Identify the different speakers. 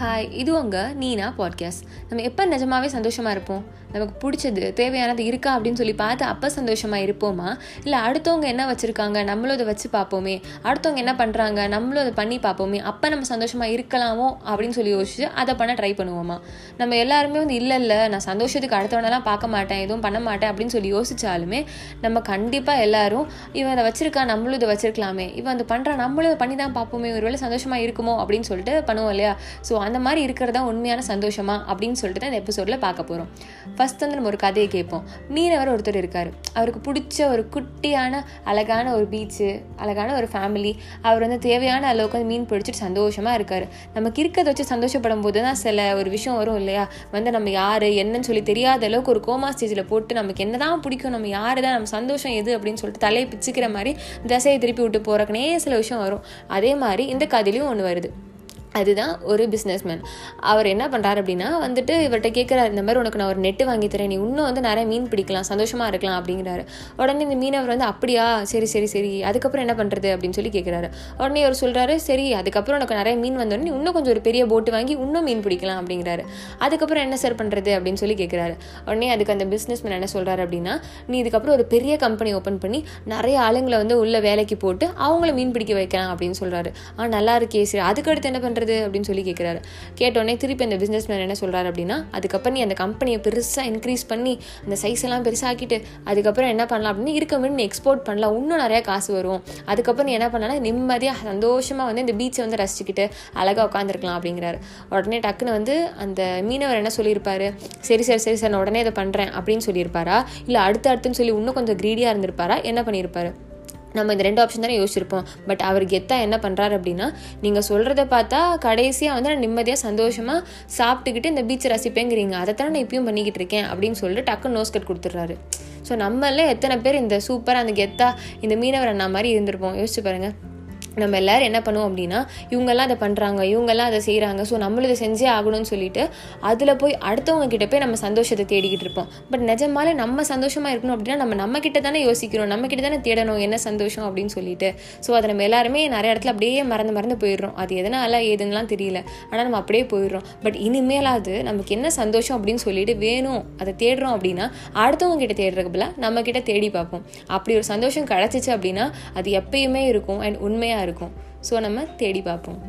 Speaker 1: Hi இது உங்கள் நீனா podcast நம்ம எப்போ நிஜமாவே சந்தோஷமாக இருப்போம்? நமக்கு பிடிச்சது தேவையானது இருக்கா அப்படின்னு சொல்லி பார்த்து அப்போ சந்தோஷமாக இருப்போமா? இல்லை அடுத்தவங்க என்ன வச்சுருக்காங்க? நம்மளும் அதை வச்சு பார்ப்போமே. அடுத்தவங்க என்ன பண்ணுறாங்க நம்மளும் அதை பண்ணி பார்ப்போமே. அப்போ நம்ம சந்தோஷமாக இருக்கலாமோ? அப்படின்னு சொல்லி யோசிச்சு அதை பண்ண ட்ரை பண்ணுவோமா? நம்ம எல்லாருமே வந்து இல்லை இல்லை நான் சந்தோஷத்துக்கு அடுத்தவனெல்லாம் பார்க்க மாட்டேன் எதுவும் பண்ண மாட்டேன் அப்படின்னு சொல்லி யோசிச்சாலுமே நம்ம கண்டிப்பாக எல்லாரும் இவன் அதை வச்சிருக்கா நம்மளும் இதை வச்சிருக்கலாமே. இவன் அதை பண்ணுறான் நம்மளும் இதை பண்ணி தான் பார்ப்போமே. ஒருவேளை சந்தோஷமாக இருக்குமோ? அப்படின்னு சொல்லிட்டு பண்ணுவோம் இல்லையா? ஸோ அந்த மாதிரி இருக்கிறதா உண்மையான சந்தோஷமா அப்படின்னு சொல்லிட்டு தான் இந்த எபிசோடில் பார்க்க போகிறோம் ஃபர்ஸ்ட் வந்து நம்ம ஒரு கதையை கேட்போம். மீனவர் ஒருத்தர் இருக்கார். அவருக்கு பிடிச்ச ஒரு குட்டியான அழகான ஒரு பீச்சு அழகான ஒரு ஃபேமிலி அவர் வந்து தேவையான அளவுக்கு வந்து மீன் பிடிச்சிட்டு சந்தோஷமாக இருக்கார். நமக்கு இருக்கிறத வச்சு சந்தோஷப்படும் போது தான் சில ஒரு விஷயம் வரும் இல்லையா? வந்து நம்ம யார் என்னன்னு சொல்லி தெரியாத அளவுக்கு ஒரு கோமா ஸ்டேஜில் போட்டு நமக்கு என்ன தான் பிடிக்கும் நம்ம யார் தான் நம்ம சந்தோஷம் எது அப்படின்னு சொல்லிட்டு தலையை பிச்சுக்கிற மாதிரி தசையை திருப்பி விட்டு போகிறக்குனே சில விஷயம் வரும். அதே மாதிரி இந்த கதையிலையும் ஒன்று வருது. அதுதான் ஒரு பிஸ்னஸ்மேன் அவர் என்ன பண்ணுறாரு அப்படின்னா வந்துட்டு இவர்கிட்ட கேட்குறாரு இந்த மாதிரி உனக்கு நான் ஒரு நெட்டு வாங்கி தரேன். நீ இன்னும் வந்து நிறைய மீன் பிடிக்கலாம் சந்தோஷமாக இருக்கலாம் அப்படிங்கிறாரு. உடனே இந்த மீனவர் வந்து அப்படியா? சரி சரி சரி. அதுக்கப்புறம் என்ன பண்ணுறது அப்படின்னு சொல்லி கேட்குறாரு உடனே அவர் சொல்கிறாரு சரி அதுக்கப்புறம் உனக்கு நிறைய மீன் வந்தோடனே இன்னும் கொஞ்சம் ஒரு பெரிய போட்டு வாங்கி இன்னும் மீன் பிடிக்கலாம் அப்படிங்கிறாரு. அதுக்கப்புறம் என்ன சார் பண்ணுறது அப்படின்னு சொல்லி கேட்குறாரு உடனே அதுக்கு அந்த பிஸ்னஸ்மேன் என்ன சொல்கிறாரு அப்படின்னா நீ இதுக்கப்புறம் ஒரு பெரிய கம்பெனி ஓப்பன் பண்ணி நிறைய ஆளுங்களை வந்து உள்ள வேலைக்கு போட்டு அவங்கள மீன் பிடிக்க வைக்கலாம் அப்படின்னு சொல்கிறாரு ஆ நல்லா இருக்கே சரி. அதுக்கடுத்து என்ன பண்ணுறது அப்படின்னு சொல்லி கேட்குறாரு கேட்டோடனே திருப்பி அந்த பிஸ்னஸ் மேன் என்ன சொல்கிறாரு அப்படின்னா அதுக்கப்புறம் நீ அந்த கம்பெனியை பெருசாக இன்க்ரீஸ் பண்ணி அந்த சைஸ் எல்லாம் பெருசாக்கிட்டு அதுக்கப்புறம் என்ன பண்ணலாம் அப்படின்னு இருக்க மீன் நீ எக்ஸ்போர்ட் பண்ணலாம். இன்னும் நிறையா காசு வரும். அதுக்கப்புறம் நீ என்ன பண்ணலாம் நிம்மதியாக சந்தோஷமாக வந்து இந்த பீச்சை வந்து ரசிச்சுக்கிட்டு அழகாக உட்காந்துருக்கலாம் அப்படிங்கிறாரு. உடனே டக்குன்னு வந்து அந்த மீனவர் என்ன சொல்லியிருப்பாரு? சரி சரி சரி சார் நான் உடனே இதை பண்ணுறேன் அப்படின்னு சொல்லியிருப்பாரா? இல்லை அடுத்து அடுத்துன்னு சொல்லி இன்னும் கொஞ்சம் க்ரீடியாக இருந்திருப்பாரா? என்ன பண்ணியிருப்பாரு? நம்ம இந்த ரெண்டு ஆப்ஷன் தானே யோசிச்சிருப்போம். பட் அவர் கெத்தா என்ன பண்ணுறாரு அப்படின்னா நீங்கள் சொல்கிறத பார்த்தா கடைசியாக வந்து நான் நிம்மதியாக சந்தோஷமாக சாப்பிட்டுக்கிட்டு இந்த பீச்சை ரசிப்பேங்கிறீங்க. அதை தானே நான் இப்பயும் பண்ணிக்கிட்டு இருக்கேன் அப்படின்னு சொல்லிட்டு டக்குன்னு நோஸ் கட் கொடுத்துட்றாரு. ஸோ நம்மளே எத்தனை பேர் இந்த சூப்பராக அந்த கெத்தா இந்த மீனவர் அண்ணா மாதிரி இருந்திருப்போம். யோசிச்சு பாருங்கள் நம்ம எல்லோரும் என்ன பண்ணுவோம் அப்படின்னா இவங்கெல்லாம் அதை பண்ணுறாங்க இவங்கெல்லாம் அதை செய்கிறாங்க ஸோ நம்மளும் இதை செஞ்சே ஆகணும்னு சொல்லிட்டு அதில் போய் அடுத்தவங்க கிட்ட போய் நம்ம சந்தோஷத்தை தேடிக்கிட்டு இருப்போம். பட் நிஜமாலே நம்ம சந்தோஷமாக இருக்கணும் அப்படின்னா நம்ம நம்ம கிட்ட தானே யோசிக்கிறோம் நம்ம கிட்ட தானே தேடணும் என்ன சந்தோஷம் அப்படின்னு சொல்லிட்டு. ஸோ அதை நம்ம எல்லாருமே நிறைய இடத்துல அப்படியே மறந்து மறந்து போயிடுறோம். அது எதனால ஏதுன்னெலாம் தெரியல. ஆனால் நம்ம அப்படியே போயிடுறோம். பட் இனிமேலாவது நமக்கு என்ன சந்தோஷம் அப்படின்னு சொல்லிட்டு வேணும் அதை தேடுறோம் அப்படின்னா அடுத்தவங்க கிட்ட தேடுறதுக்கு பதிலாக நம்ம கிட்ட தேடி பார்ப்போம். அப்படி ஒரு சந்தோஷம் கிடச்சிச்சு அப்படின்னா அது எப்பயுமே இருக்கும். அண்ட் உண்மையாக இருக்கும். ஸோ நம்ம தேடி பார்ப்போம்.